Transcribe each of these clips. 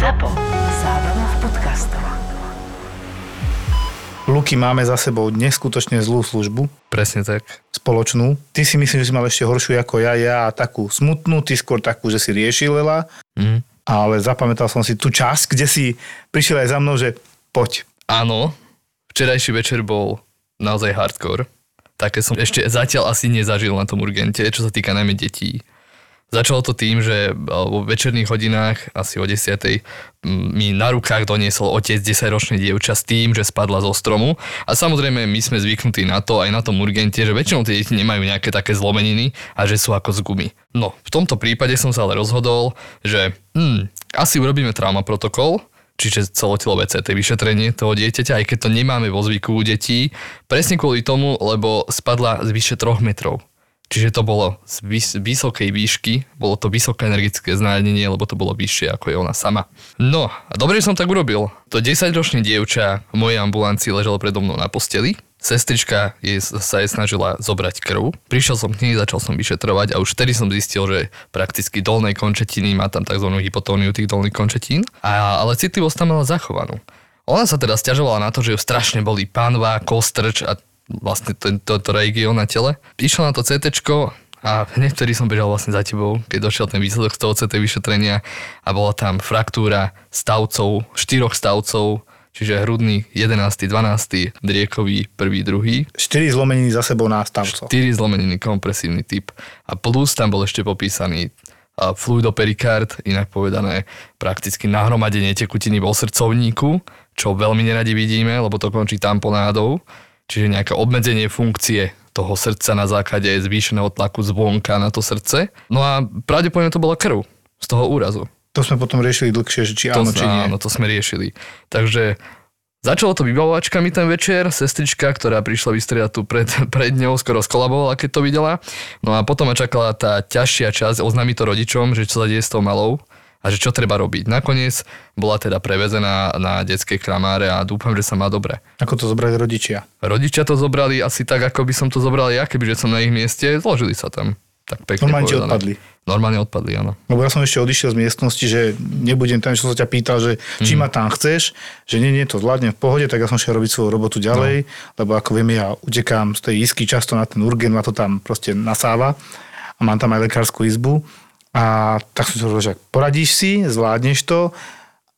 ZAPO. Zábrná v podcastov. Luky, máme za sebou neskutočne zlú službu, Presne tak. spoločnú. Ty si myslím, že si mal ešte horšiu ako ja, ja takú smutnú, ty skôr takú, že si riešil veľa, Mm. ale zapamätal som si tú časť, kde si prišiel aj za mnou, že poď. Áno, včerajší večer bol naozaj hardcore. Také som ešte zatiaľ asi nezažil na tom urgente, čo sa týka najmä detí. Začalo to tým, že vo večerných hodinách, asi o 10. mi na rukách doniesol otec 10-ročnej dievča s tým, že spadla zo stromu. A samozrejme, my sme zvyknutí na to, aj na tom urgente, že väčšinou tie deti nemajú nejaké také zlomeniny a že sú ako z gumy. No, v tomto prípade som sa ale rozhodol, že hm, asi urobíme trauma protokol, čiže celotelové CT vyšetrenie toho dieťaťa, aj keď to nemáme vo zvyku u detí, presne kvôli tomu, lebo spadla z vyše 3 metrov. Čiže to bolo z vys- vysokej výšky, bolo to vysoké energetické znárodnenie, lebo to bolo vyššie ako je ona sama. No, a dobre, že som tak urobil. To 10-ročné dievča v mojej ambulancii ležalo predo mnou na posteli. Sestrička jej, sa jej snažila zobrať krv. Prišiel som k nej, začal som vyšetrovať a už vtedy som zistil, že prakticky dolnej končetiny má tam tzv. hypotóniu tých dolných končetín, a, ale citlivosť tam mala zachovanú. Ona sa teda stiažovala na to, že ju strašne boli pánva, kostrč a vlastne tento to, to región na tele. Išla na to CT a hneď vtedy som bežal vlastne za tebou, keď došiel ten výsledok z toho CT vyšetrenia a bola tam fraktúra stavcov, štyroch stavcov, čiže hrudný 11., 12., driekový 1., 2., 4 zlomeniny za sebou na stavco. 4 zlomeniny, kompresívny typ a plus tam bol ešte popísaný a, fluidoperikárt, inak povedané prakticky nahromadenie tekutiny vo srdcovníku, čo veľmi neradi vidíme, lebo to končí tamponádou, čiže nejaké obmedzenie funkcie toho srdca na základe zvýšeného tlaku zvonka na to srdce. No a pravdepodobne to bola krv z toho úrazu. To sme potom riešili dlhšie, že či To, áno, či nie. áno, to sme riešili. Takže začalo to vybavovačkami ten večer, sestrička, ktorá prišla vystriedať tu pred, pred ňou, skoro skolabovala, keď to videla. No a potom ma čakala tá ťažšia časť, oznámiť to rodičom, že čo sa deje s tou malou a že čo treba robiť. Nakoniec bola teda prevezená na detskej kramáre a dúfam, že sa má dobre. Ako to zobrali rodičia. Rodičia to zobrali asi tak, ako by som to zobral ja, kebyže som na ich mieste, zložili sa tam. Tak pekne Normálne povedané. odpadli. Normálne odpadli, áno. Lebo ja som ešte odišiel z miestnosti, že nebudem tam, čo som ťa pýtal, že či Mhm. ma tam chceš, že nie, nie, to zvládnem v pohode, tak ja som šiel robiť svoju robotu ďalej, no. lebo ako vieme, ja utekám z tej isky často na ten urgen, ma to tam proste nasáva a mám tam aj lekárskú izbu. A tak som si hovoril, že poradíš si, zvládneš to.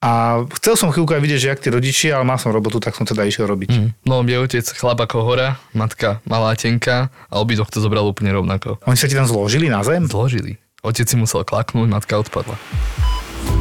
A chcel som chvíľku aj vidieť, že jak tí rodičia, ale mal som robotu, tak som teda išiel robiť. Mm. No, je otec chlap ako hora, matka malá tenka a obidvoch to zobral úplne rovnako. Oni sa ti tam zložili na zem? Zložili. Otec si musel klaknúť, matka odpadla.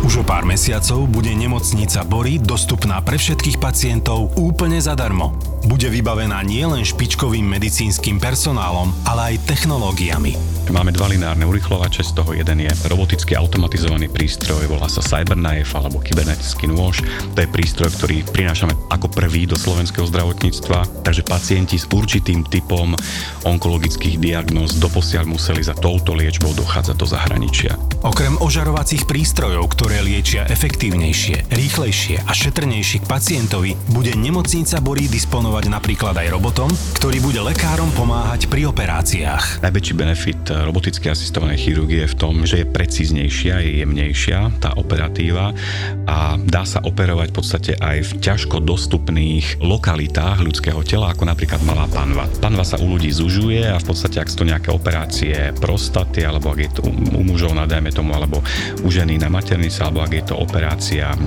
Už o pár mesiacov bude nemocnica Bory dostupná pre všetkých pacientov úplne zadarmo. Bude vybavená nielen špičkovým medicínskym personálom, ale aj technológiami. Máme dva lineárne urychlovače, z toho jeden je roboticky automatizovaný prístroj, volá sa Cyberknife alebo kybernetický nôž. To je prístroj, ktorý prinášame ako prvý do slovenského zdravotníctva, takže pacienti s určitým typom onkologických diagnóz doposiaľ museli za touto liečbou dochádzať do zahraničia. Okrem ožarovacích prístrojov, ktoré liečia efektívnejšie, rýchlejšie a šetrnejšie k pacientovi, bude nemocnica Bory disponovať napríklad aj robotom, ktorý bude lekárom pomáhať pri operáciách. Najväčší benefit roboticky asistovanej chirurgie v tom, že je precíznejšia, je jemnejšia tá operatíva a dá sa operovať v podstate aj v ťažko dostupných lokalitách ľudského tela, ako napríklad malá panva. Panva sa u ľudí zužuje a v podstate, ak sú to nejaké operácie prostaty, alebo ak je to u mužov na dajme tomu, alebo u ženy na maternice, alebo ak je to operácia e,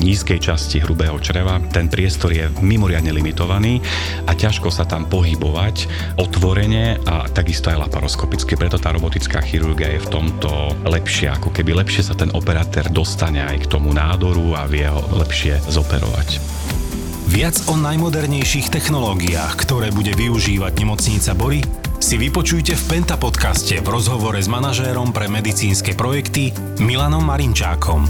nízkej časti hrubého čreva, ten priestor je mimoriadne limitovaný a ťažko sa tam pohybovať otvorene a takisto aj laparoskopicky. Preto tá robotická chirurgia je v tomto lepšia, ako keby lepšie sa ten operatér dostane aj k tomu nádoru a vie ho lepšie zoperovať. Viac o najmodernejších technológiách, ktoré bude využívať nemocnica Bory, si vypočujte v Penta podcaste v rozhovore s manažérom pre medicínske projekty Milanom Marinčákom.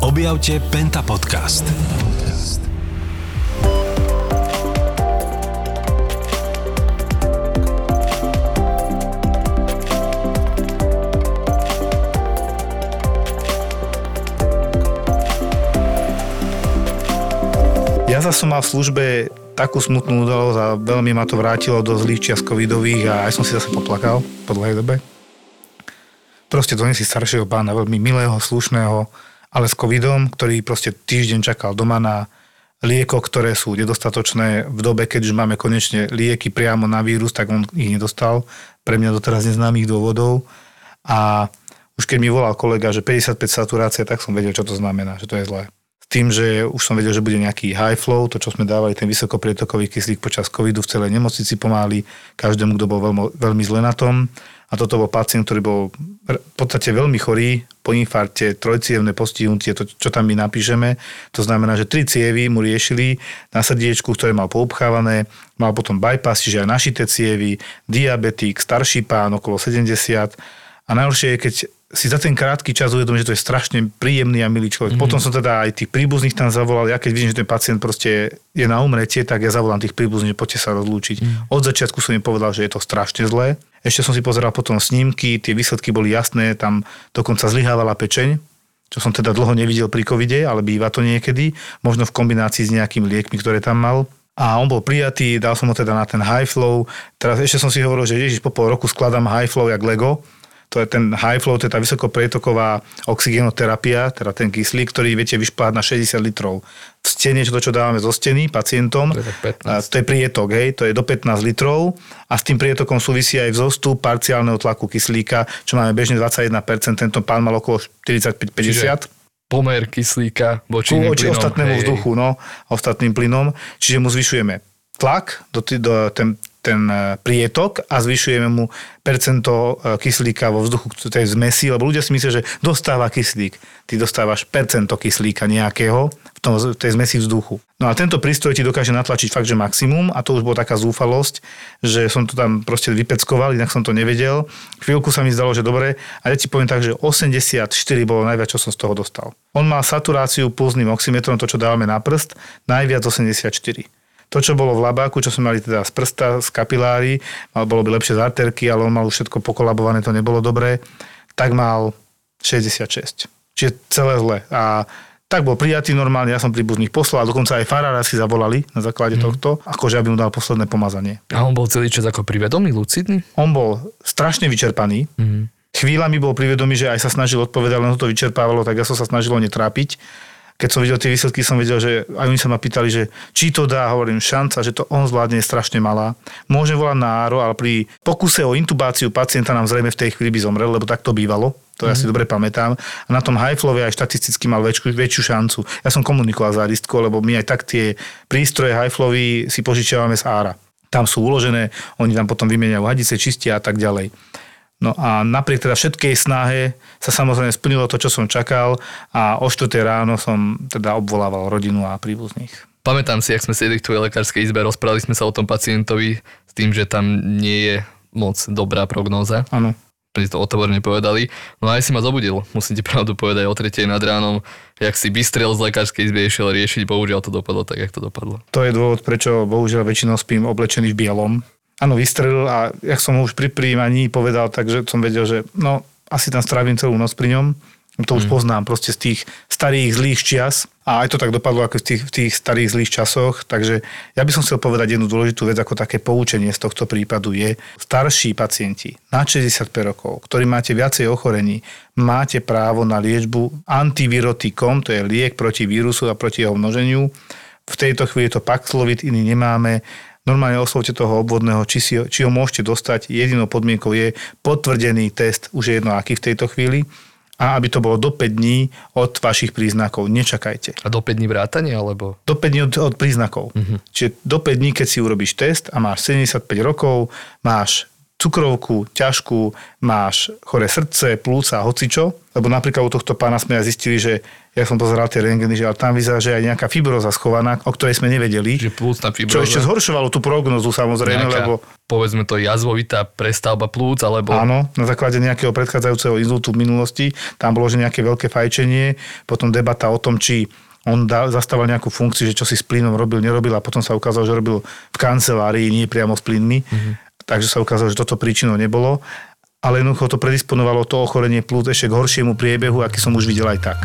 Objavte Penta podcast. Zase som mal v službe takú smutnú udalosť a veľmi ma to vrátilo do zlých čias covidových a aj som si zase poplakal po dlhej dobe. Proste donesli staršieho pána, veľmi milého, slušného ale s covidom, ktorý proste týždeň čakal doma na lieko, ktoré sú nedostatočné v dobe, keď už máme konečne lieky priamo na vírus, tak on ich nedostal. Pre mňa doteraz neznámych dôvodov. A už keď mi volal kolega, že 55 saturácia, tak som vedel, čo to znamená, že to je zlé. Tým, že už som vedel, že bude nejaký high flow, to, čo sme dávali, ten vysokoprietokový kyslík počas covidu v celej nemocnici pomáli každému, kto bol veľmi, veľmi zle na tom. A toto bol pacient, ktorý bol v podstate veľmi chorý, po infarte, trojcievne postihnutie, to, čo tam my napíšeme. To znamená, že tri cievy mu riešili na srdiečku, ktoré mal poupchávané, mal potom bypass, čiže aj našité cievy, diabetik, starší pán, okolo 70. A najhoršie je, keď si za ten krátky čas uvedomím, že to je strašne príjemný a milý človek. Mm-hmm. Potom som teda aj tých príbuzných tam zavolal. Ja keď vidím, že ten pacient proste je na umretie, tak ja zavolám tých príbuzných, že poďte sa rozlúčiť. Mm-hmm. Od začiatku som im povedal, že je to strašne zlé. Ešte som si pozeral potom snímky, tie výsledky boli jasné, tam dokonca zlyhávala pečeň, čo som teda dlho nevidel pri covide, ale býva to niekedy, možno v kombinácii s nejakými liekmi, ktoré tam mal. A on bol prijatý, dal som ho teda na ten high flow. Teraz ešte som si hovoril, že ježiš, po pol roku skladám high flow jak Lego, to je ten high flow, to je tá vysokoprietoková oxigenoterapia, teda ten kyslík, ktorý viete vyšplhať na 60 litrov. V stene, to, čo dávame zo steny pacientom, To je tak 15. a to je prietok, hej, to je do 15 litrov a s tým prietokom súvisí aj vzostup parciálneho tlaku kyslíka, čo máme bežne 21%, tento pán mal okolo 45-50 Pomer kyslíka voči plynom, ostatnému hej. vzduchu, no, ostatným plynom. Čiže mu zvyšujeme tlak, do, do, ten, ten e, prietok a zvyšujeme mu percento e, kyslíka vo vzduchu, tej zmesi, lebo ľudia si myslia, že dostáva kyslík. Ty dostávaš percento kyslíka nejakého v, tom, v tej zmesi vzduchu. No a tento prístroj ti dokáže natlačiť fakt, že maximum a to už bola taká zúfalosť, že som to tam proste vypeckoval, inak som to nevedel. Chvíľku sa mi zdalo, že dobre, a ja ti poviem tak, že 84 bolo najviac, čo som z toho dostal. On mal saturáciu pulzným oximetrom, to, čo dávame na prst, najviac 84. To, čo bolo v labáku, čo sme mali teda z prsta, z kapilári, bolo by lepšie z arterky, ale on mal všetko pokolabované, to nebolo dobré, tak mal 66. Čiže celé zle. A tak bol prijatý normálne, ja som príbuzných poslal, dokonca aj farára si zavolali na základe mm. tohto, akože aby mu dal posledné pomazanie. A on bol celý čas ako privedomý, lucidný? On bol strašne vyčerpaný, Mhm. chvíľami bol privedomý, že aj sa snažil odpovedať, len ho to vyčerpávalo, tak ja som sa snažil ho netrápiť. Keď som videl tie výsledky, som vedel, že aj oni sa ma pýtali, že či to dá, hovorím, šanca, že to on zvládne je strašne malá. Môže volať na áro, ale pri pokuse o intubáciu pacienta nám zrejme v tej chvíli by zomrel, lebo tak to bývalo. To ja si dobre pamätám. A na tom flow aj štatisticky mal väčšiu, väčšiu šancu. Ja som komunikoval s aristkou, lebo my aj tak tie prístroje high flowy si požičiavame z ára. Tam sú uložené, oni tam potom vymieňajú hadice, čistia a tak ďalej. No a napriek teda všetkej snahe sa samozrejme splnilo to, čo som čakal a o 4 ráno som teda obvolával rodinu a príbuzných. Pamätám si, ak sme sedeli v tvojej lekárskej izbe, rozprávali sme sa o tom pacientovi s tým, že tam nie je moc dobrá prognóza. Áno. Pri to otvorene povedali. No a aj si ma zobudil, musím ti pravdu povedať, o tretej nad ránom, jak si bystrel z lekárskej izby išiel riešiť, bohužiaľ to dopadlo tak, jak to dopadlo. To je dôvod, prečo bohužiaľ väčšinou spím oblečený v bielom. Áno, vystrelil a jak som ho už pri príjmaní povedal, takže som vedel, že no, asi tam strávim celú noc pri ňom. To už poznám proste z tých starých zlých čias. A aj to tak dopadlo ako v tých, v tých starých zlých časoch. Takže ja by som chcel povedať jednu dôležitú vec, ako také poučenie z tohto prípadu je, starší pacienti na 65 rokov, ktorí máte viacej ochorení, máte právo na liečbu antivirotikom, to je liek proti vírusu a proti jeho množeniu. V tejto chvíli je to Paxlovid, iný nemáme. Normálne oslovte toho obvodného, či, si, či ho môžete dostať. Jedinou podmienkou je potvrdený test, už je jedno aký v tejto chvíli. A aby to bolo do 5 dní od vašich príznakov. Nečakajte. A do 5 dní vrátanie, alebo? Do 5 dní od, od príznakov. Uh-huh. Čiže do 5 dní, keď si urobíš test a máš 75 rokov, máš cukrovku, ťažkú, máš chore srdce, plúca, hocičo. Lebo napríklad u tohto pána sme aj zistili, že ja som pozeral tie rengeny, že ale tam vyzerá, že aj nejaká fibroza schovaná, o ktorej sme nevedeli. Že plúcna Čo fibroza? ešte zhoršovalo tú prognozu samozrejme, Nejaká, lebo povedzme to, jazvovitá prestavba plúc, alebo... áno, na základe nejakého predchádzajúceho inzultu v minulosti, tam bolo, že nejaké veľké fajčenie, potom debata o tom, či on dá, zastával nejakú funkciu, že čo si s plynom robil, nerobil a potom sa ukázalo, že robil v kancelárii, nie priamo s plynmi. Mm-hmm. Takže sa ukázalo, že toto príčinou nebolo. Ale jednoducho to predisponovalo to ochorenie plúc ešte k horšiemu priebehu, aký som už videl aj tak.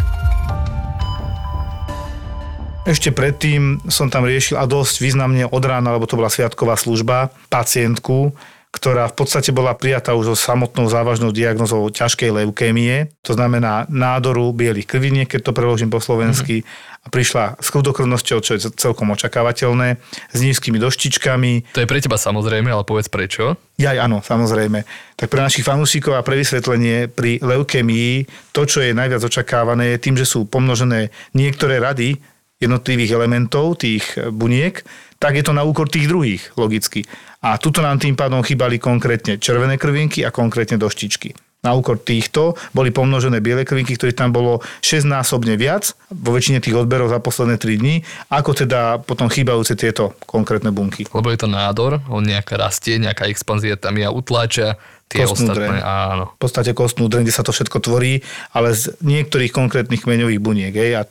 Ešte predtým som tam riešil a dosť významne od rána, lebo to bola sviatková služba, pacientku, ktorá v podstate bola prijatá už so samotnou závažnou diagnozou ťažkej leukémie, to znamená nádoru bielých krviniek, keď to preložím po slovensky, a prišla s chudokrvnosťou, čo je celkom očakávateľné, s nízkymi doštičkami. To je pre teba samozrejme, ale povedz prečo. Jaj, áno, samozrejme. Tak pre našich fanúšikov a pre vysvetlenie, pri leukémii to, čo je najviac očakávané, je tým, že sú pomnožené niektoré rady jednotlivých elementov, tých buniek, tak je to na úkor tých druhých, logicky. A tuto nám tým pádom chýbali konkrétne červené krvinky a konkrétne doštičky. Na úkor týchto boli pomnožené biele krvinky, ktorých tam bolo 6-násobne viac vo väčšine tých odberov za posledné 3 dní, ako teda potom chýbajúce tieto konkrétne bunky. Lebo je to nádor, on nejaká rastie, nejaká expanzia tam ja utláča tie Kostnú ostatné. dreň. Áno. V podstate kostnú dreň, kde sa to všetko tvorí, ale z niektorých konkrétnych kmeňových buniek. Hej, a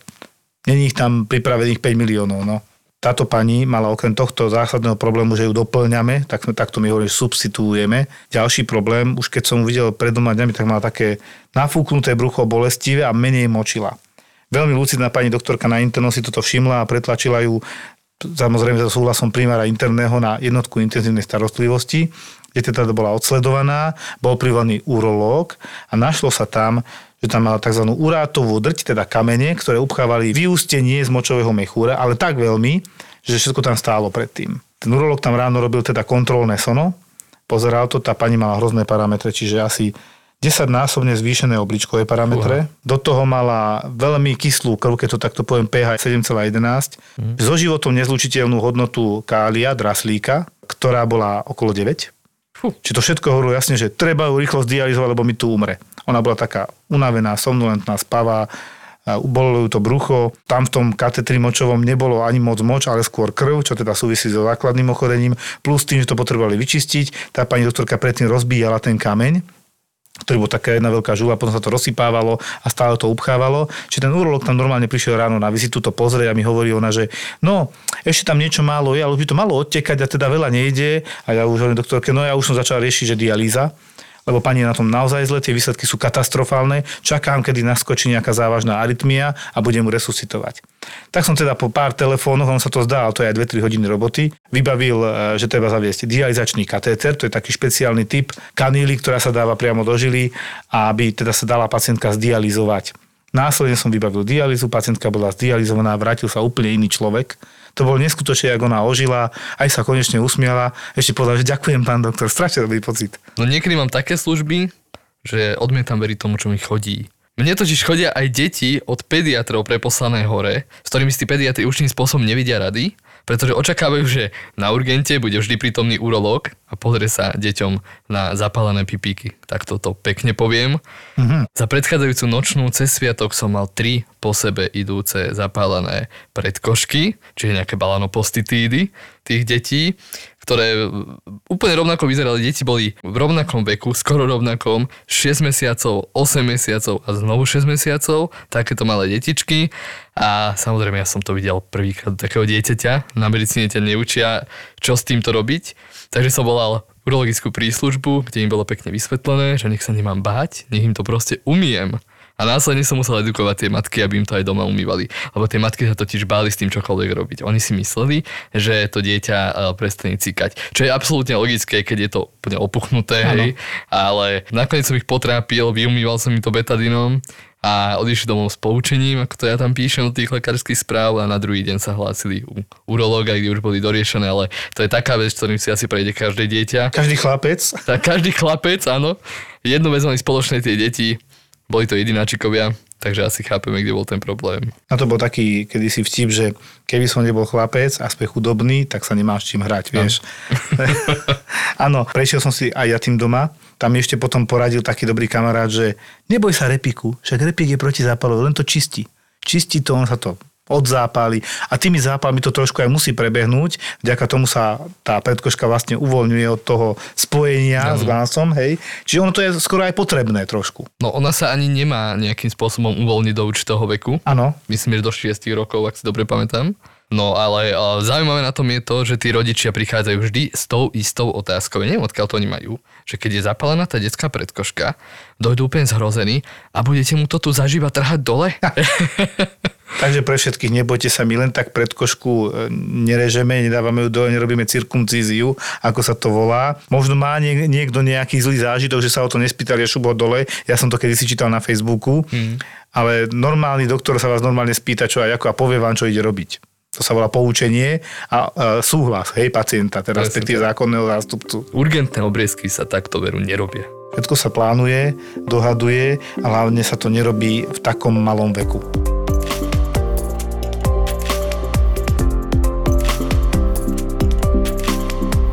není ich tam pripravených 5 miliónov. No. Táto pani mala okrem tohto zásadného problému, že ju doplňame, tak, takto my hovoríme, substituujeme. Ďalší problém, už keď som ju videl pred doma dňami, tak mala také nafúknuté brucho bolestivé a menej močila. Veľmi lucidná pani doktorka na internom si toto všimla a pretlačila ju samozrejme so súhlasom primára interného na jednotku intenzívnej starostlivosti, kde teda bola odsledovaná, bol privolaný urológ a našlo sa tam, že tam mala tzv. urátovú drť, teda kamene, ktoré upchávali vyústenie z močového mechúra, ale tak veľmi, že všetko tam stálo predtým. Ten urológ tam ráno robil teda kontrolné sono, pozeral to, tá pani mala hrozné parametre, čiže asi 10-násobne zvýšené obličkové parametre. Do toho mala veľmi kyslú krv, keď to takto poviem, pH 7,11. Mm. So životom nezlučiteľnú hodnotu kália, draslíka, ktorá bola okolo 9. Fú. Či to všetko hovorilo jasne, že treba ju rýchlo zdializovať, lebo mi tu umre. Ona bola taká unavená, somnolentná, spavá, a bolelo ju to brucho. Tam v tom katetri močovom nebolo ani moc moč, ale skôr krv, čo teda súvisí so základným ochorením, plus tým, že to potrebovali vyčistiť. Tá pani doktorka predtým rozbíjala ten kameň, ktorý bol taká jedna veľká žula, potom sa to rozsypávalo a stále to upchávalo. Čiže ten urolog tam normálne prišiel ráno na vizitu to pozrieť a mi hovorí ona, že no, ešte tam niečo málo je, ale už by to malo odtekať a teda veľa nejde. A ja už hovorím doktorke, no ja už som začal riešiť, že dialýza lebo pani je na tom naozaj zle, tie výsledky sú katastrofálne, čakám, kedy naskočí nejaká závažná arytmia a budem mu resuscitovať. Tak som teda po pár telefónoch, on sa to zdá, ale to je aj 2-3 hodiny roboty, vybavil, e, že treba zaviesť dializačný katéter, to je taký špeciálny typ kaníly, ktorá sa dáva priamo do žily, aby teda sa dala pacientka zdializovať. Následne som vybavil dialýzu, pacientka bola zdializovaná, vrátil sa úplne iný človek. To bolo neskutočne, ako ona ožila, aj sa konečne usmiala. Ešte povedala, že ďakujem, pán doktor, strašne dobrý pocit. No niekedy mám také služby, že odmietam veriť tomu, čo mi chodí. Mne totiž chodia aj deti od pediatrov preposlané hore, s ktorými si pediatri určitým spôsobom nevidia rady, pretože očakávajú, že na urgente bude vždy prítomný urológ a pozrie sa deťom na zapálené pipíky. Tak toto pekne poviem. Mm-hmm. Za predchádzajúcu nočnú cez sviatok som mal tri po sebe idúce zapálené predkošky, čiže nejaké balanopostitídy tých detí, ktoré úplne rovnako vyzerali. Deti boli v rovnakom veku, skoro rovnakom, 6 mesiacov, 8 mesiacov a znovu 6 mesiacov, takéto malé detičky. A samozrejme, ja som to videl prvýkrát takého dieťaťa. Na medicíne ťa neučia, čo s týmto robiť. Takže som volal urologickú príslužbu, kde im bolo pekne vysvetlené, že nech sa nemám báť, nech im to proste umiem. A následne som musel edukovať tie matky, aby im to aj doma umývali. Lebo tie matky sa totiž báli s tým čokoľvek robiť. Oni si mysleli, že to dieťa e, prestane cikať. Čo je absolútne logické, keď je to úplne opuchnuté, hej. Ale nakoniec som ich potrápil, vyumýval som im to betadinom a odišli domov s poučením, ako to ja tam píšem do tých lekárskych správ a na druhý deň sa hlásili u urológa, kde už boli doriešené, ale to je taká vec, ktorým si asi prejde každé dieťa. Každý chlapec. Tak každý chlapec, áno. Jednu vec mali spoločné tie deti, boli to jedináčikovia, takže asi chápeme, kde bol ten problém. Na to bol taký kedysi vtip, že keby som nebol chlapec a sme chudobný, tak sa nemáš čím hrať, vieš. Áno, prešiel som si aj ja tým doma. Tam ešte potom poradil taký dobrý kamarát, že neboj sa repiku, však repik je proti zápalu, len to čistí. Čistí to, on sa to odzápali a tými zápalmi to trošku aj musí prebehnúť. Vďaka tomu sa tá predkoška vlastne uvoľňuje od toho spojenia no. s vásom, hej. Čiže ono to je skoro aj potrebné trošku. No ona sa ani nemá nejakým spôsobom uvoľniť do určitého veku. Áno. Myslím, že do 6 rokov, ak si dobre pamätám. No ale uh, zaujímavé na tom je to, že tí rodičia prichádzajú vždy s tou istou otázkou. Ja neviem, odkiaľ to oni majú. Že keď je zapálená tá detská predkoška, dojdú úplne zhrození a budete mu to tu zaživa trhať dole? Takže pre všetkých nebojte sa, my len tak pred košku e, nerežeme, nedávame ju dole, nerobíme cirkumcíziu, ako sa to volá. Možno má niek- niekto nejaký zlý zážitok, že sa o to nespýtali šubo dole. Ja som to kedy si čítal na Facebooku. Hmm. Ale normálny doktor sa vás normálne spýta, čo aj ako a povie vám, čo ide robiť. To sa volá poučenie a e, súhlas, hej, pacienta, teda respektíve zákonného zástupcu. Urgentné obriezky sa takto veru nerobia. Všetko sa plánuje, dohaduje a hlavne sa to nerobí v takom malom veku.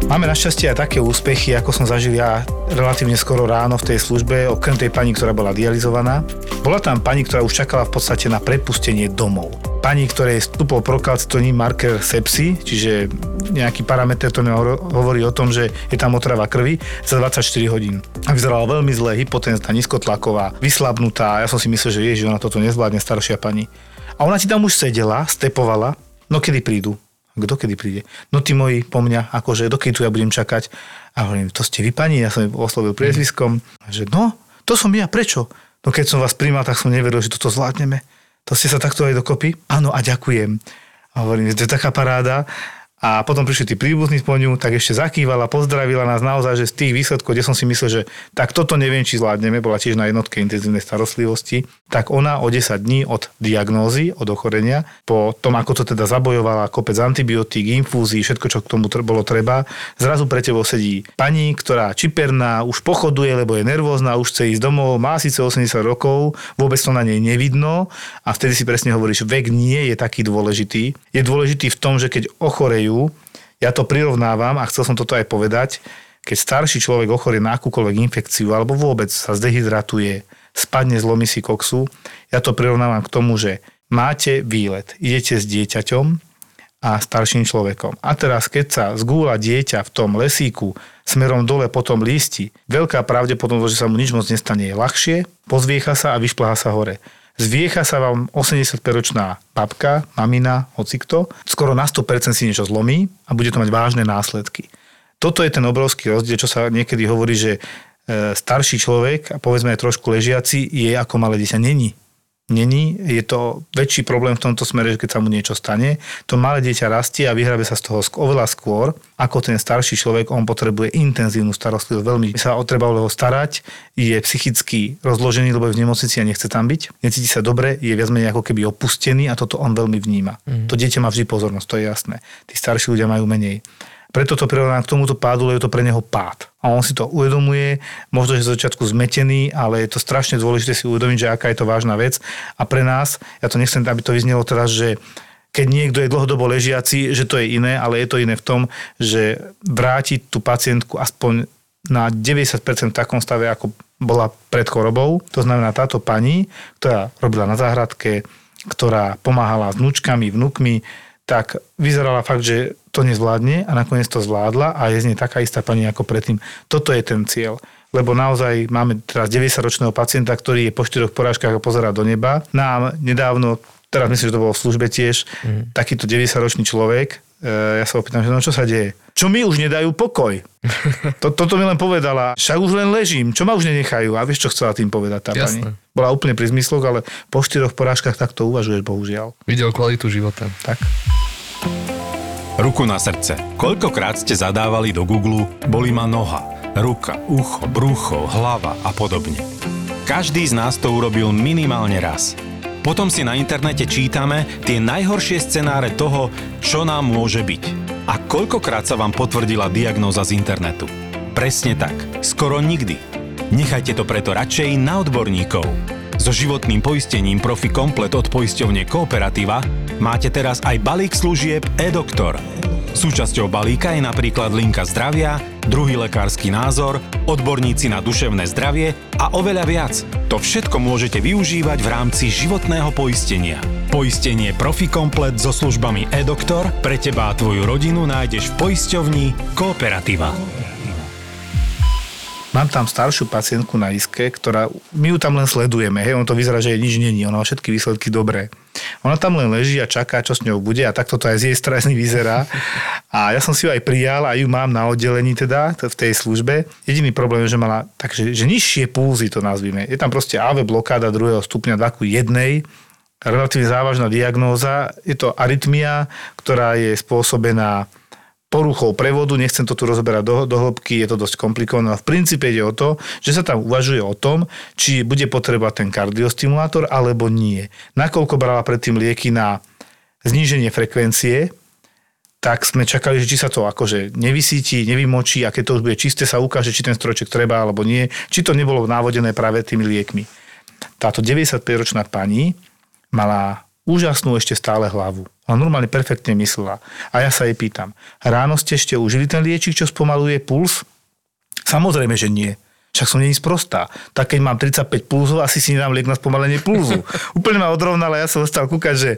Máme našťastie aj také úspechy, ako som zažil ja relatívne skoro ráno v tej službe, okrem tej pani, ktorá bola dializovaná. Bola tam pani, ktorá už čakala v podstate na prepustenie domov. Pani, ktorej vstupol prokalcitónny marker sepsy, čiže nejaký parameter, to hovorí o tom, že je tam otrava krvi za 24 hodín. A vyzerala veľmi zle, hypotenzná, nízkotlaková, vyslabnutá. Ja som si myslel, že ježi, ona toto nezvládne, staršia pani. A ona ti tam už sedela, stepovala, no kedy prídu? kto kedy príde? No tí moji po mňa, akože dokedy tu ja budem čakať. A hovorím, to ste vy pani, ja som oslovil priezviskom. Že no, to som ja, prečo? No keď som vás príjmal, tak som neveril, že toto zvládneme. To ste sa takto aj dokopy? Áno, a ďakujem. A hovorím, to je taká paráda a potom prišli tí príbuzní po ňu, tak ešte zakývala, pozdravila nás naozaj, že z tých výsledkov, kde som si myslel, že tak toto neviem, či zvládneme, bola tiež na jednotke intenzívnej starostlivosti, tak ona o 10 dní od diagnózy, od ochorenia, po tom, ako to teda zabojovala kopec antibiotík, infúzií, všetko, čo k tomu bolo treba, zrazu pre tebou sedí pani, ktorá čiperná, už pochoduje, lebo je nervózna, už chce ísť domov, má síce 80 rokov, vôbec to na nej nevidno a vtedy si presne hovoríš, vek nie je taký dôležitý. Je dôležitý v tom, že keď ochorejú majú. Ja to prirovnávam a chcel som toto aj povedať. Keď starší človek ochorie na akúkoľvek infekciu alebo vôbec sa zdehydratuje, spadne, zlomí si koksu, ja to prirovnávam k tomu, že máte výlet, idete s dieťaťom a starším človekom. A teraz, keď sa zgúla dieťa v tom lesíku smerom dole po tom lísti, veľká pravdepodobnosť, že sa mu nič moc nestane, je ľahšie, pozviecha sa a vyšplhá sa hore zviecha sa vám 85-ročná babka, mamina, hocikto, skoro na 100% si niečo zlomí a bude to mať vážne následky. Toto je ten obrovský rozdiel, čo sa niekedy hovorí, že e, starší človek a povedzme aj trošku ležiaci je ako malé dieťa. Není není. Je to väčší problém v tomto smere, že keď sa mu niečo stane, to malé dieťa rastie a vyhrabe sa z toho oveľa skôr, ako ten starší človek, on potrebuje intenzívnu starostlivosť, veľmi sa o treba ho starať, je psychicky rozložený, lebo je v nemocnici a nechce tam byť, necíti sa dobre, je viac menej ako keby opustený a toto on veľmi vníma. Mm. To dieťa má vždy pozornosť, to je jasné. Tí starší ľudia majú menej. Preto to prirovnám k tomuto pádu, lebo je to pre neho pád. A on si to uvedomuje, možno, že z začiatku zmetený, ale je to strašne dôležité si uvedomiť, že aká je to vážna vec. A pre nás, ja to nechcem, aby to vyznelo teraz, že keď niekto je dlhodobo ležiaci, že to je iné, ale je to iné v tom, že vrátiť tú pacientku aspoň na 90% v takom stave, ako bola pred chorobou. To znamená táto pani, ktorá robila na záhradke, ktorá pomáhala s vnúčkami, vnúkmi, tak vyzerala fakt, že to nezvládne a nakoniec to zvládla a je z nej taká istá pani ako predtým. Toto je ten cieľ lebo naozaj máme teraz 90-ročného pacienta, ktorý je po štyroch porážkach a pozerá do neba. Nám nedávno, teraz myslím, že to bolo v službe tiež, mm. takýto 90-ročný človek, e, ja sa opýtam, že no čo sa deje? Čo mi už nedajú pokoj? To, toto mi len povedala. Však už len ležím. Čo ma už nenechajú? A vieš, čo chcela tým povedať tá Jasné. pani? Bola úplne pri zmysloch, ale po štyroch porážkach takto uvažuješ, bohužiaľ. Videl kvalitu života. Tak. Ruku na srdce. Koľkokrát ste zadávali do Google boli ma noha, ruka, ucho, brucho, hlava a podobne. Každý z nás to urobil minimálne raz. Potom si na internete čítame tie najhoršie scenáre toho, čo nám môže byť. A koľkokrát sa vám potvrdila diagnóza z internetu. Presne tak. Skoro nikdy. Nechajte to preto radšej na odborníkov. So životným poistením Profi Komplet od poisťovne Kooperativa máte teraz aj balík služieb e-doktor. Súčasťou balíka je napríklad linka zdravia, druhý lekársky názor, odborníci na duševné zdravie a oveľa viac. To všetko môžete využívať v rámci životného poistenia. Poistenie Profi Komplet so službami e-doktor pre teba a tvoju rodinu nájdeš v poisťovni Kooperativa. Mám tam staršiu pacientku na iske, ktorá, my ju tam len sledujeme, hej, on to vyzerá, že je nič není, ona má všetky výsledky dobré. Ona tam len leží a čaká, čo s ňou bude a takto to aj z jej strany vyzerá. A ja som si ju aj prijal a ju mám na oddelení teda v tej službe. Jediný problém je, že mala takže, že nižšie pulzy to nazvime. Je tam proste AV blokáda druhého stupňa 2 jednej, relatívne závažná diagnóza. Je to arytmia, ktorá je spôsobená poruchou prevodu, nechcem to tu rozoberať do, do hĺbky, je to dosť komplikované, v princípe ide o to, že sa tam uvažuje o tom, či bude potrebovať ten kardiostimulátor alebo nie. Nakoľko brala predtým lieky na zníženie frekvencie, tak sme čakali, že či sa to akože nevysíti, nevymočí a keď to už bude čisté, sa ukáže, či ten strojček treba alebo nie, či to nebolo návodené práve tými liekmi. Táto 95-ročná pani mala úžasnú ešte stále hlavu. Ona normálne perfektne myslela. A ja sa jej pýtam, ráno ste ešte užili ten liečik, čo spomaluje puls? Samozrejme, že nie. Však som není sprostá. Tak keď mám 35 pulzov, asi si nedám liek na spomalenie pulzu. Úplne ma odrovnala, ja som ostal kúkať, že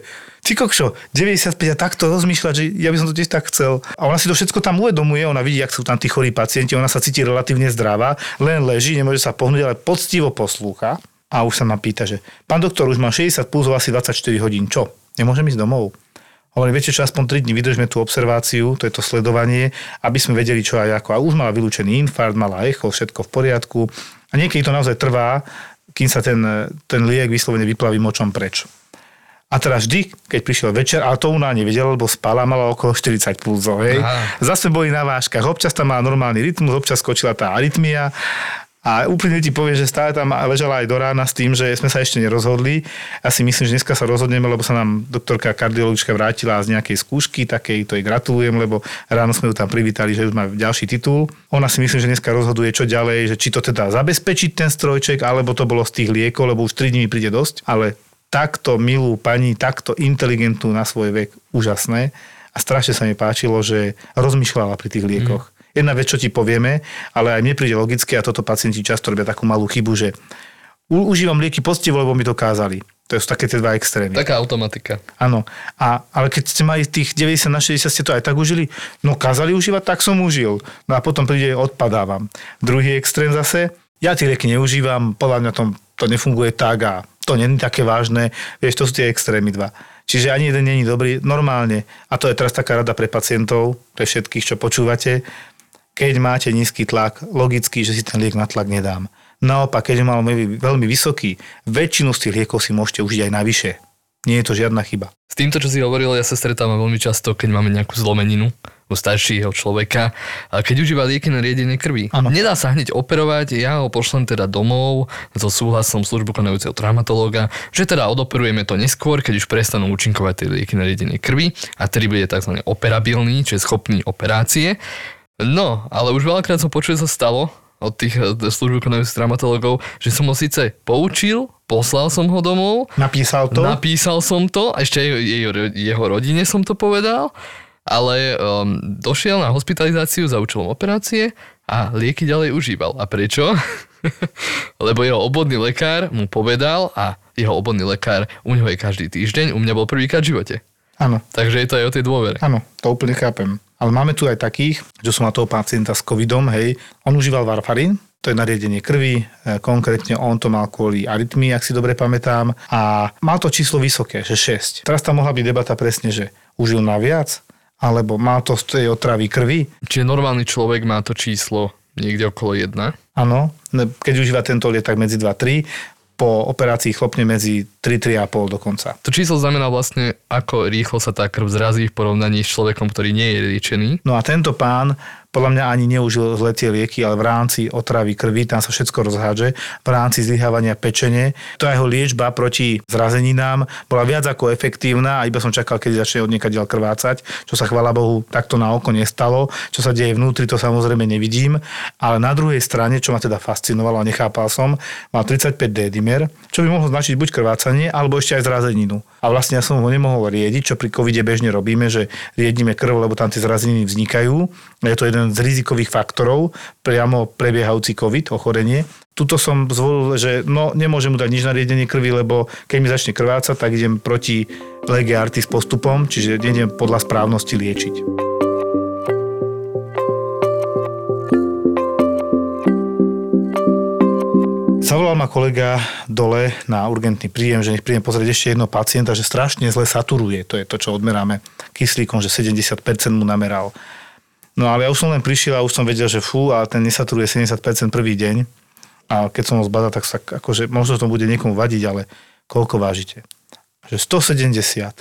ty kokšo, 95 a takto rozmýšľať, že ja by som to tiež tak chcel. A ona si to všetko tam uvedomuje, ona vidí, ak sú tam tí chorí pacienti, ona sa cíti relatívne zdravá, len leží, nemôže sa pohnúť, ale poctivo poslúcha. A už sa ma pýta, že pán doktor, už mám 60 pulzov asi 24 hodín, čo? Nemôžem ísť domov? Hovorím, viete čo, aspoň 3 dní vydržme tú observáciu, to je to sledovanie, aby sme vedeli čo aj ako. A už mala vylúčený infarkt, mala echo, všetko v poriadku. A niekedy to naozaj trvá, kým sa ten, ten liek vyslovene vyplaví močom preč. A teraz vždy, keď prišiel večer, ale to ona nevedela, lebo spala, mala okolo 40 pulzov, hej. Zase boli na váškach, občas tam mala normálny rytmus, občas skočila tá arytmia a úplne ti povie, že stále tam ležala aj do rána s tým, že sme sa ešte nerozhodli. Ja si myslím, že dneska sa rozhodneme, lebo sa nám doktorka kardiologička vrátila z nejakej skúšky, takej to jej gratulujem, lebo ráno sme ju tam privítali, že už má ďalší titul. Ona si myslím, že dneska rozhoduje, čo ďalej, že či to teda zabezpečiť ten strojček, alebo to bolo z tých liekov, lebo už 3 dní príde dosť, ale takto milú pani, takto inteligentnú na svoj vek, úžasné. A strašne sa mi páčilo, že rozmýšľala pri tých liekoch. Mm jedna vec, čo ti povieme, ale aj mne príde logické a toto pacienti často robia takú malú chybu, že užívam lieky postivo, lebo mi to kázali. To sú také tie dva extrémy. Taká automatika. Áno. A, ale keď ste mali tých 90 na 60, ste to aj tak užili? No kázali užívať, tak som užil. No a potom príde, odpadávam. Druhý extrém zase, ja tie lieky neužívam, podľa mňa to, to nefunguje tak a to není také vážne. Vieš, to sú tie extrémy dva. Čiže ani jeden není dobrý. Normálne, a to je teraz taká rada pre pacientov, pre všetkých, čo počúvate, keď máte nízky tlak, logicky, že si ten liek na tlak nedám. Naopak, keď mám veľmi vysoký, väčšinu z tých liekov si môžete užiť aj navyše. Nie je to žiadna chyba. S týmto, čo si hovoril, ja sa stretávam veľmi často, keď máme nejakú zlomeninu u staršieho človeka, keď užíva lieky na riedenie krvi. Ano. Nedá sa hneď operovať, ja ho pošlem teda domov so súhlasom službu konajúceho traumatológa, že teda odoperujeme to neskôr, keď už prestanú účinkovať tie lieky na riedenie krvi a tedy bude tzv. operabilný, čiže schopný operácie. No, ale už veľakrát som počul, že sa stalo od tých eh, služby konajúcich traumatologov, že som ho síce poučil, poslal som ho domov. Napísal to? Napísal som to, ešte aj jeho, jeho rodine som to povedal, ale um, došiel na hospitalizáciu za účelom operácie a lieky ďalej užíval. A prečo? Lebo jeho obvodný lekár mu povedal a jeho obvodný lekár u neho je každý týždeň, u mňa bol prvýkrát v živote. Áno. Takže je to aj o tej dôvere. Áno, to úplne chápem. Ale máme tu aj takých, že som na toho pacienta s covidom, hej, on užíval varfarín, to je nariadenie krvi, e, konkrétne on to mal kvôli arytmii, ak si dobre pamätám, a mal to číslo vysoké, že 6. Teraz tam mohla byť debata presne, že užil na viac, alebo mal to z tej otravy krvi. Čiže normálny človek má to číslo niekde okolo 1. Áno, keď užíva tento liek, tak medzi 2-3 po operácii chlopne medzi 3-3,5 dokonca. To číslo znamená vlastne, ako rýchlo sa tá krv zrazí v porovnaní s človekom, ktorý nie je liečený. No a tento pán podľa mňa ani neužil zle tie lieky, ale v rámci otravy krvi, tam sa všetko rozhádže, v rámci zlyhávania pečene. To jeho liečba proti zrazeninám bola viac ako efektívna a iba som čakal, keď začne od ďal krvácať, čo sa chvala Bohu takto na oko nestalo. Čo sa deje vnútri, to samozrejme nevidím, ale na druhej strane, čo ma teda fascinovalo a nechápal som, mal 35 D dimer, čo by mohlo značiť buď krvácanie, alebo ešte aj zrazeninu. A vlastne ja som ho nemohol riediť, čo pri covide bežne robíme, že riedíme krv, lebo tam tie zrazeniny vznikajú. Je to jeden z rizikových faktorov, priamo prebiehajúci covid, ochorenie. Tuto som zvolil, že no, nemôžem mu dať nič na riedenie krvi, lebo keď mi začne krvácať, tak idem proti lege artis postupom, čiže idem podľa správnosti liečiť. Zavolal ma kolega dole na urgentný príjem, že nech príjem pozrieť ešte jedno pacienta, že strašne zle saturuje. To je to, čo odmeráme kyslíkom, že 70% mu nameral. No ale ja už som len prišiel a už som vedel, že fú, ale ten nesaturuje 70% prvý deň. A keď som ho zbadal, tak sa, akože, možno to bude niekomu vadiť, ale koľko vážite? že 170.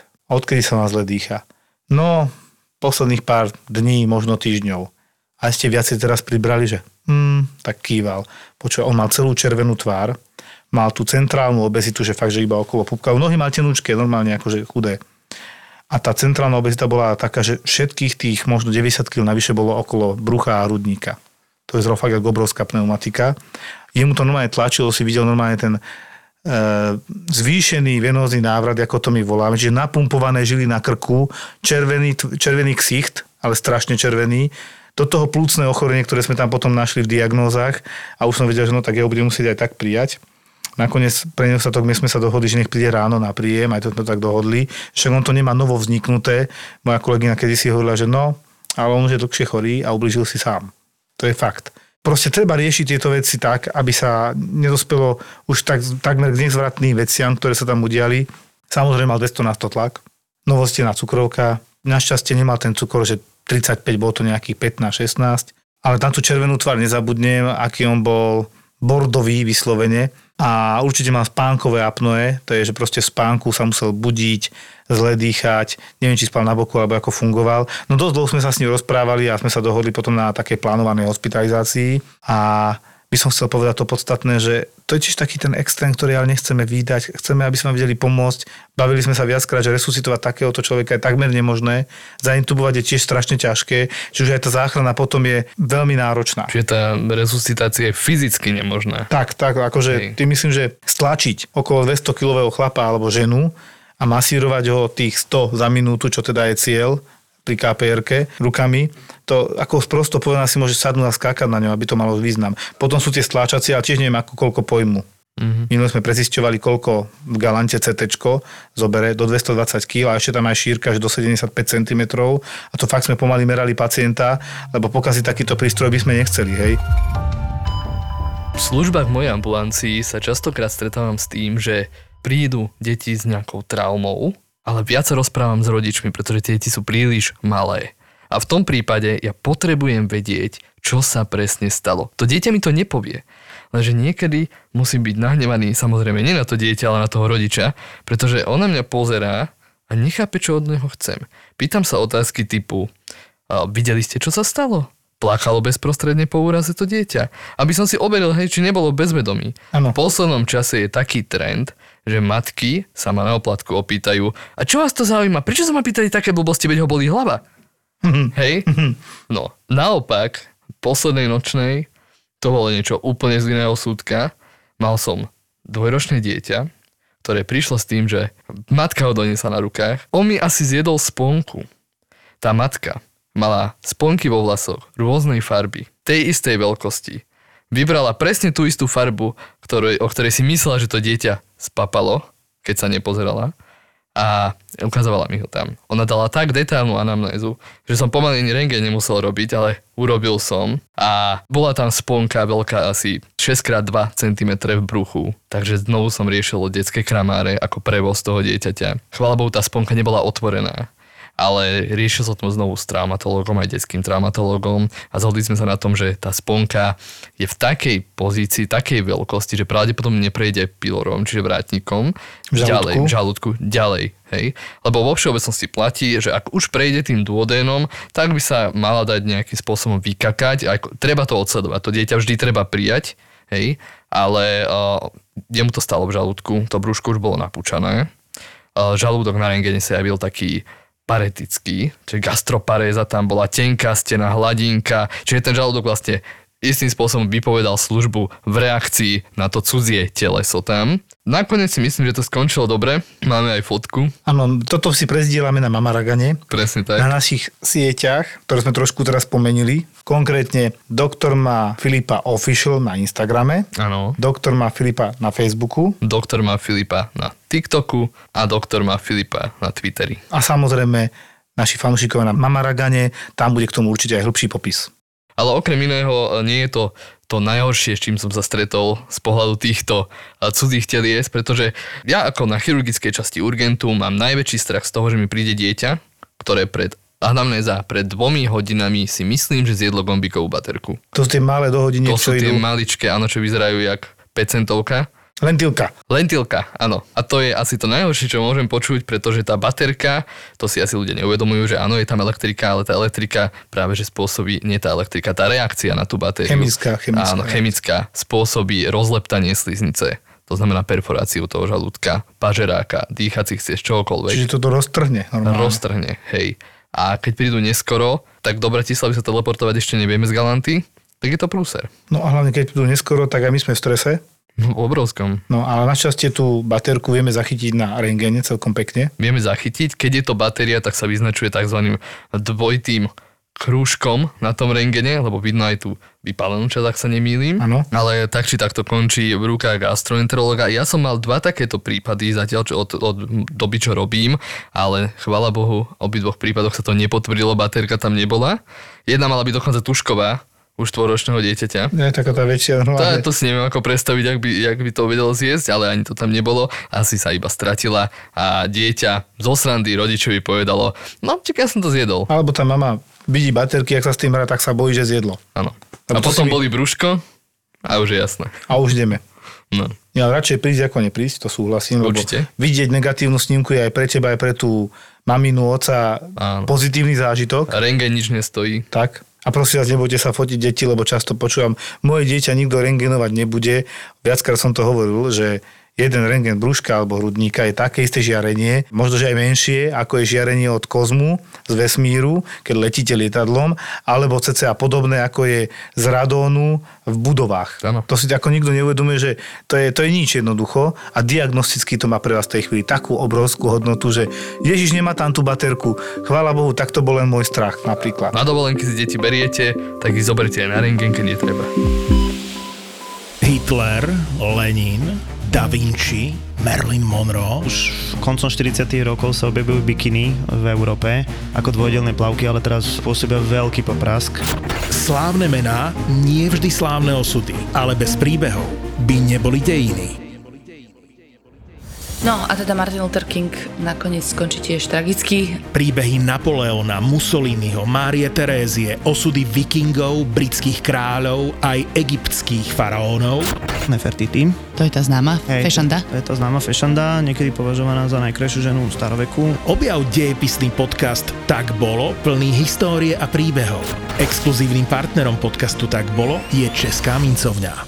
A odkedy sa vám zle dýcha? No, posledných pár dní, možno týždňov. A ste viacej teraz pribrali, že hmm, tak kýval. Počuj, on mal celú červenú tvár, mal tú centrálnu obezitu, že fakt, že iba okolo pupka. Nohy mal tenúčke, normálne akože chudé. A tá centrálna obezita bola taká, že všetkých tých možno 90 kg navyše bolo okolo brucha a hrudníka. To je fakt ako obrovská pneumatika. Jemu to normálne tlačilo, si videl normálne ten e, zvýšený venózny návrat, ako to my voláme, čiže napumpované žily na krku, červený, červený ksicht, ale strašne červený, do toho plúcne ochorenie, ktoré sme tam potom našli v diagnózach a už som vedel, že no tak ja budem musieť aj tak prijať. Nakoniec pre nedostatok my sme sa dohodli, že nech príde ráno na príjem, aj to sme tak dohodli. Však on to nemá novo vzniknuté. Moja kolegyňa kedy si hovorila, že no, ale on už je dlhšie chorý a ubližil si sám. To je fakt. Proste treba riešiť tieto veci tak, aby sa nedospelo už tak, takmer k nezvratným veciam, ktoré sa tam udiali. Samozrejme mal 200 na 100 tlak, na cukrovka. Našťastie nemal ten cukor, že 35, bolo to nejakých 15, 16. Ale na tú červenú tvár nezabudnem, aký on bol bordový vyslovene a určite mám spánkové apnoe, to je, že proste v spánku sa musel budiť, zle dýchať, neviem, či spal na boku alebo ako fungoval. No dosť dlho sme sa s ním rozprávali a sme sa dohodli potom na také plánovanej hospitalizácii a by som chcel povedať to podstatné, že to je tiež taký ten extrém, ktorý ale nechceme vydať. Chceme, aby sme vedeli pomôcť. Bavili sme sa viackrát, že resuscitovať takéhoto človeka je takmer nemožné. Zaintubovať je tiež strašne ťažké, čiže aj tá záchrana potom je veľmi náročná. Čiže tá resuscitácia je fyzicky nemožná. Tak, tak, akože ty myslím, že stlačiť okolo 200 kilového chlapa alebo ženu a masírovať ho tých 100 za minútu, čo teda je cieľ, pri kpr rukami, to ako prosto povedané si môže sadnúť a skákať na ňom, aby to malo význam. Potom sú tie stláčacie, ale tiež neviem, ako koľko pojmu. Mm-hmm. Minule sme prezisťovali, koľko v Galante CT zobere do 220 kg a ešte tam aj šírka, že do 75 cm a to fakt sme pomaly merali pacienta, lebo pokaziť takýto prístroj by sme nechceli, hej. V službách mojej ambulancii sa častokrát stretávam s tým, že prídu deti s nejakou traumou ale viac rozprávam s rodičmi, pretože tie deti sú príliš malé. A v tom prípade ja potrebujem vedieť, čo sa presne stalo. To dieťa mi to nepovie. Lenže niekedy musím byť nahnevaný, samozrejme nie na to dieťa, ale na toho rodiča, pretože on na mňa pozerá a nechápe, čo od neho chcem. Pýtam sa otázky typu, videli ste, čo sa stalo? Plakalo bezprostredne po úraze to dieťa. Aby som si overil, hej, či nebolo bezvedomí. Ano. V poslednom čase je taký trend, že matky sa ma na oplatku opýtajú, a čo vás to zaujíma? Prečo sa ma pýtali také blbosti, veď ho bolí hlava? Hej? No, naopak, poslednej nočnej, to bolo niečo úplne z iného súdka. Mal som dvojročné dieťa, ktoré prišlo s tým, že matka ho doniesla na rukách. On mi asi zjedol sponku. Tá matka mala sponky vo vlasoch rôznej farby, tej istej veľkosti. Vybrala presne tú istú farbu, ktorej, o ktorej si myslela, že to dieťa spapalo, keď sa nepozerala a ukazovala mi ho tam. Ona dala tak detailnú anamnézu, že som pomaly ani renge nemusel robiť, ale urobil som a bola tam sponka veľká asi 6x2 cm v bruchu, takže znovu som riešil detské kramáre ako prevoz toho dieťaťa. Chvála Bohu, tá sponka nebola otvorená ale riešil som to znovu s traumatologom aj detským traumatologom. A zhodli sme sa na tom, že tá sponka je v takej pozícii, takej veľkosti, že pravdepodobne neprejde pilorom, čiže vrátnikom, v ďalej, v žalúdku, ďalej, hej. Lebo vo všeobecnosti platí, že ak už prejde tým duodénom, tak by sa mala dať nejakým spôsobom vykakať, aj, treba to odsledovať, to dieťa vždy treba prijať, hej, ale uh, jemu to stalo v žalúdku, to brúško už bolo napúčané, uh, žalúdok na rengene sa javil taký paretický, čiže gastroparéza tam bola tenká stena, hladinka, čiže ten žalúdok vlastne istým spôsobom vypovedal službu v reakcii na to cudzie teleso tam. Nakoniec si myslím, že to skončilo dobre. Máme aj fotku. Áno, toto si prezdielame na Mamaragane. Presne tak. Na našich sieťach, ktoré sme trošku teraz spomenuli. Konkrétne doktor má Filipa Official na Instagrame. Áno. Doktor má Filipa na Facebooku. Doktor má Filipa na TikToku a doktor má Filipa na Twitteri. A samozrejme naši fanúšikovia na Mamaragane, tam bude k tomu určite aj hĺbší popis. Ale okrem iného e, nie je to to najhoršie, s čím som sa stretol z pohľadu týchto cudzích telies, pretože ja ako na chirurgickej časti urgentu mám najväčší strach z toho, že mi príde dieťa, ktoré pred anamnéza pred dvomi hodinami si myslím, že zjedlo gombíkovú baterku. To sú tie malé dohodiny, To sú tie idú. maličké, áno, čo vyzerajú jak 5 centovka. Lentilka. Lentilka, áno. A to je asi to najhoršie, čo môžem počuť, pretože tá baterka, to si asi ľudia neuvedomujú, že áno, je tam elektrika, ale tá elektrika práve že spôsobí, nie tá elektrika, tá reakcia na tú batériu. Chemická, chemická. Áno, chemická. Spôsobí rozleptanie sliznice. To znamená perforáciu toho žalúdka, pažeráka, dýchacích ciest, čokoľvek. Čiže to to roztrhne normálne. Roztrhne, hej. A keď prídu neskoro, tak do Bratislavy sa teleportovať ešte nevieme z Galanty, tak je to prúser. No a hlavne keď prídu neskoro, tak aj my sme v strese. No, obrovskom. No ale našťastie tú baterku vieme zachytiť na rengene celkom pekne. Vieme zachytiť, keď je to batéria, tak sa vyznačuje tzv. dvojitým krúžkom na tom rengene, lebo vidno aj tú vypálenú časť, ak sa nemýlim. Áno. Ale tak či takto končí v rukách gastroenterologa. Ja som mal dva takéto prípady zatiaľ, čo od, od doby, čo robím, ale chvala Bohu, v obidvoch prípadoch sa to nepotvrdilo, baterka tam nebola. Jedna mala byť dokonca tušková, už tvoročného dieťaťa. Nie, taká tá väčšia To, normálne. to si neviem ako predstaviť, jak by, jak by to vedelo zjesť, ale ani to tam nebolo. Asi sa iba stratila a dieťa zo srandy rodičovi povedalo, no čak ja som to zjedol. Alebo tá mama vidí baterky, ak sa s tým hrá, tak sa bojí, že zjedlo. Áno. A to potom si boli brúško a už je jasné. A už ideme. No. Ja radšej prísť ako neprísť, to súhlasím, Určite. lebo vidieť negatívnu snímku je aj pre teba, aj pre tú maminu, oca Áno. pozitívny zážitok. Rengen nič nestojí. Tak. A prosím vás, nebojte sa fotiť deti, lebo často počúvam, moje dieťa nikto rengenovať nebude. Viackrát som to hovoril, že jeden rengen brúška alebo hrudníka je také isté žiarenie, možno že aj menšie, ako je žiarenie od kozmu z vesmíru, keď letíte lietadlom, alebo cca podobné, ako je z radónu v budovách. Áno. To si ako nikto neuvedomuje, že to je, to je nič jednoducho a diagnosticky to má pre vás v tej chvíli takú obrovskú hodnotu, že Ježiš nemá tam tú baterku, chvála Bohu, tak to bol len môj strach napríklad. Na dovolenky si deti beriete, tak ich zoberte aj na rengen, keď netreba. Hitler, Lenin, Da Vinci, Marilyn Monroe. Už koncom 40 rokov sa objavujú bikiny v Európe ako dvojdelné plavky, ale teraz pôsobia veľký poprask. Slávne mená, nie vždy slávne osudy, ale bez príbehov by neboli dejiny. No a teda Martin Luther King nakoniec skončí tiež tragicky. Príbehy Napoleona, Mussoliniho, Márie Terézie, osudy vikingov, britských kráľov, aj egyptských faraónov. Nefertiti. To je tá známa Hej, fešanda. To je tá známa fešanda, niekedy považovaná za najkrajšiu ženu staroveku. Objav dejepisný podcast Tak bolo, plný histórie a príbehov. Exkluzívnym partnerom podcastu Tak bolo je Česká mincovňa.